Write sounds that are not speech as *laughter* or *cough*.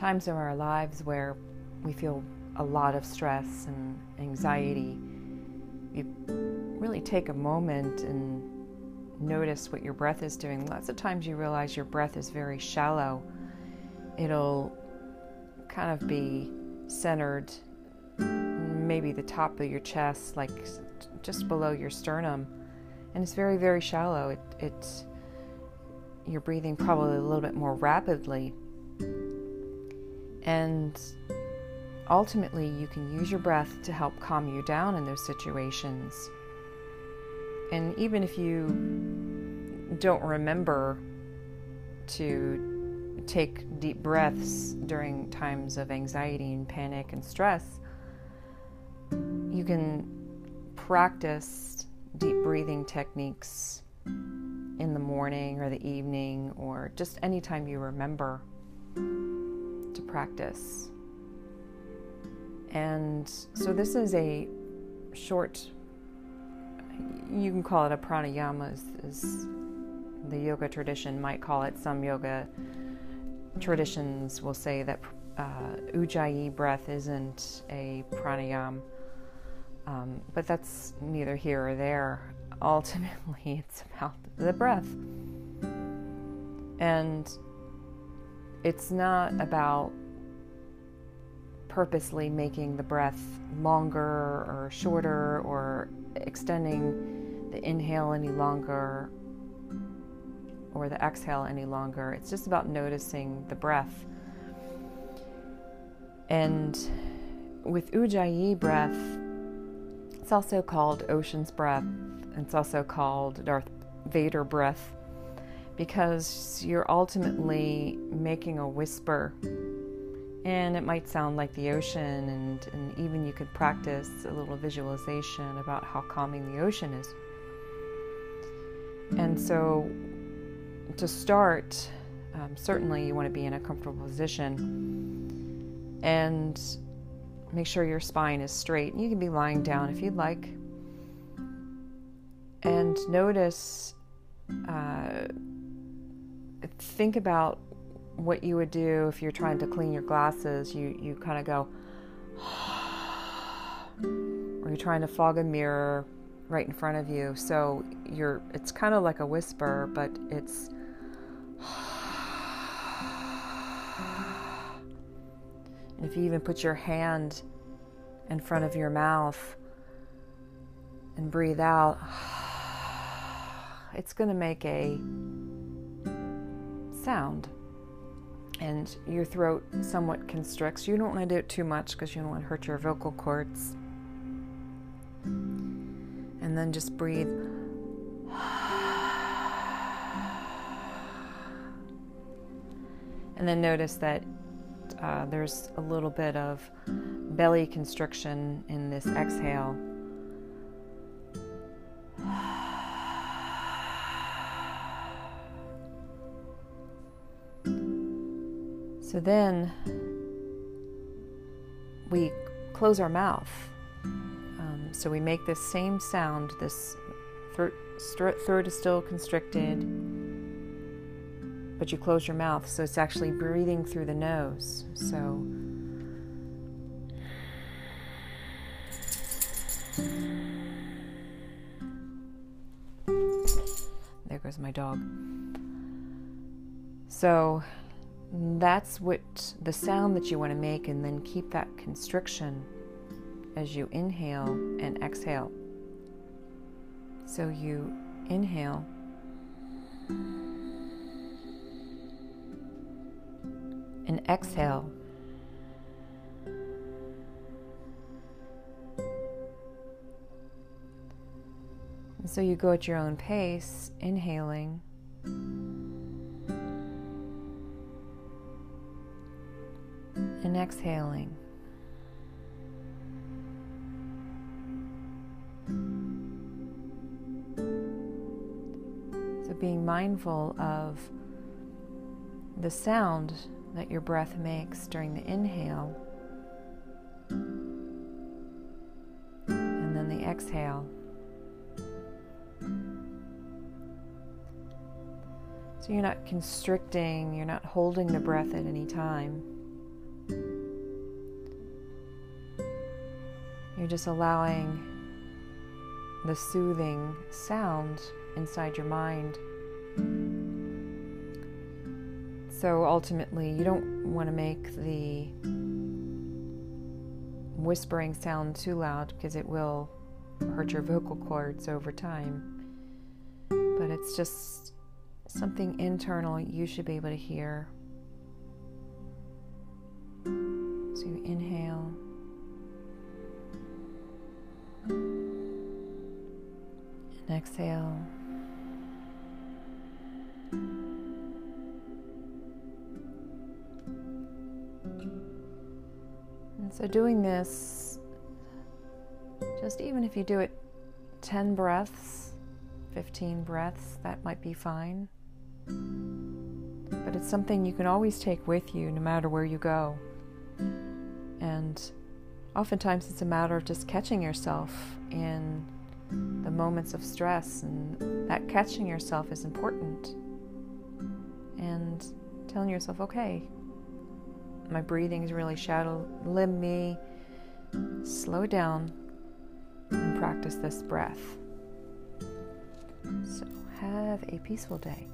times in our lives where we feel a lot of stress and anxiety, mm-hmm. you really take a moment and notice what your breath is doing. Lots of times you realize your breath is very shallow. It'll kind of be centered, maybe the top of your chest, like just below your sternum, and it's very, very shallow. It, it's you're breathing probably a little bit more rapidly, and ultimately, you can use your breath to help calm you down in those situations. And even if you don't remember to take deep breaths during times of anxiety and panic and stress, you can practice deep breathing techniques in the morning or the evening or just anytime you remember to practice. And so this is a short you can call it a pranayama, as, as the yoga tradition might call it. Some yoga traditions will say that uh, ujjayi breath isn't a pranayama, um, but that's neither here or there. Ultimately, *laughs* it's about the breath. And it's not about purposely making the breath longer or shorter or extending the inhale any longer or the exhale any longer. It's just about noticing the breath. And with Ujjayi breath, it's also called ocean's breath. It's also called Darth Vader breath because you're ultimately making a whisper and it might sound like the ocean, and, and even you could practice a little visualization about how calming the ocean is. And so, to start, um, certainly you want to be in a comfortable position and make sure your spine is straight. You can be lying down if you'd like. And notice, uh, think about what you would do if you're trying to clean your glasses. You, you kind of go, *sighs* or you're trying to fog a mirror right in front of you. So you're, it's kind of like a whisper, but it's, *sighs* and if you even put your hand in front of your mouth and breathe out, *sighs* it's going to make a sound and your throat somewhat constricts. You don't want to do it too much because you don't want to hurt your vocal cords. And then just breathe. And then notice that uh, there's a little bit of belly constriction in this exhale. So then we close our mouth. Um, so we make this same sound, this throat, throat is still constricted, but you close your mouth. So it's actually breathing through the nose. So. There goes my dog. So that's what the sound that you want to make, and then keep that constriction as you inhale and exhale. So you inhale. And exhale. And so you go at your own pace, inhaling. And exhaling. So, being mindful of the sound that your breath makes during the inhale and then the exhale. So, you're not constricting, you're not holding the breath at any time. You're just allowing the soothing sound inside your mind. So ultimately, you don't want to make the whispering sound too loud because it will hurt your vocal cords over time. But it's just something internal you should be able to hear you inhale. And exhale. And so, doing this, just even if you do it 10 breaths, 15 breaths, that might be fine. But it's something you can always take with you no matter where you go. And oftentimes it's a matter of just catching yourself in the moments of stress, and that catching yourself is important. And telling yourself, okay, my breathing is really shallow. Let me slow down and practice this breath. So, have a peaceful day.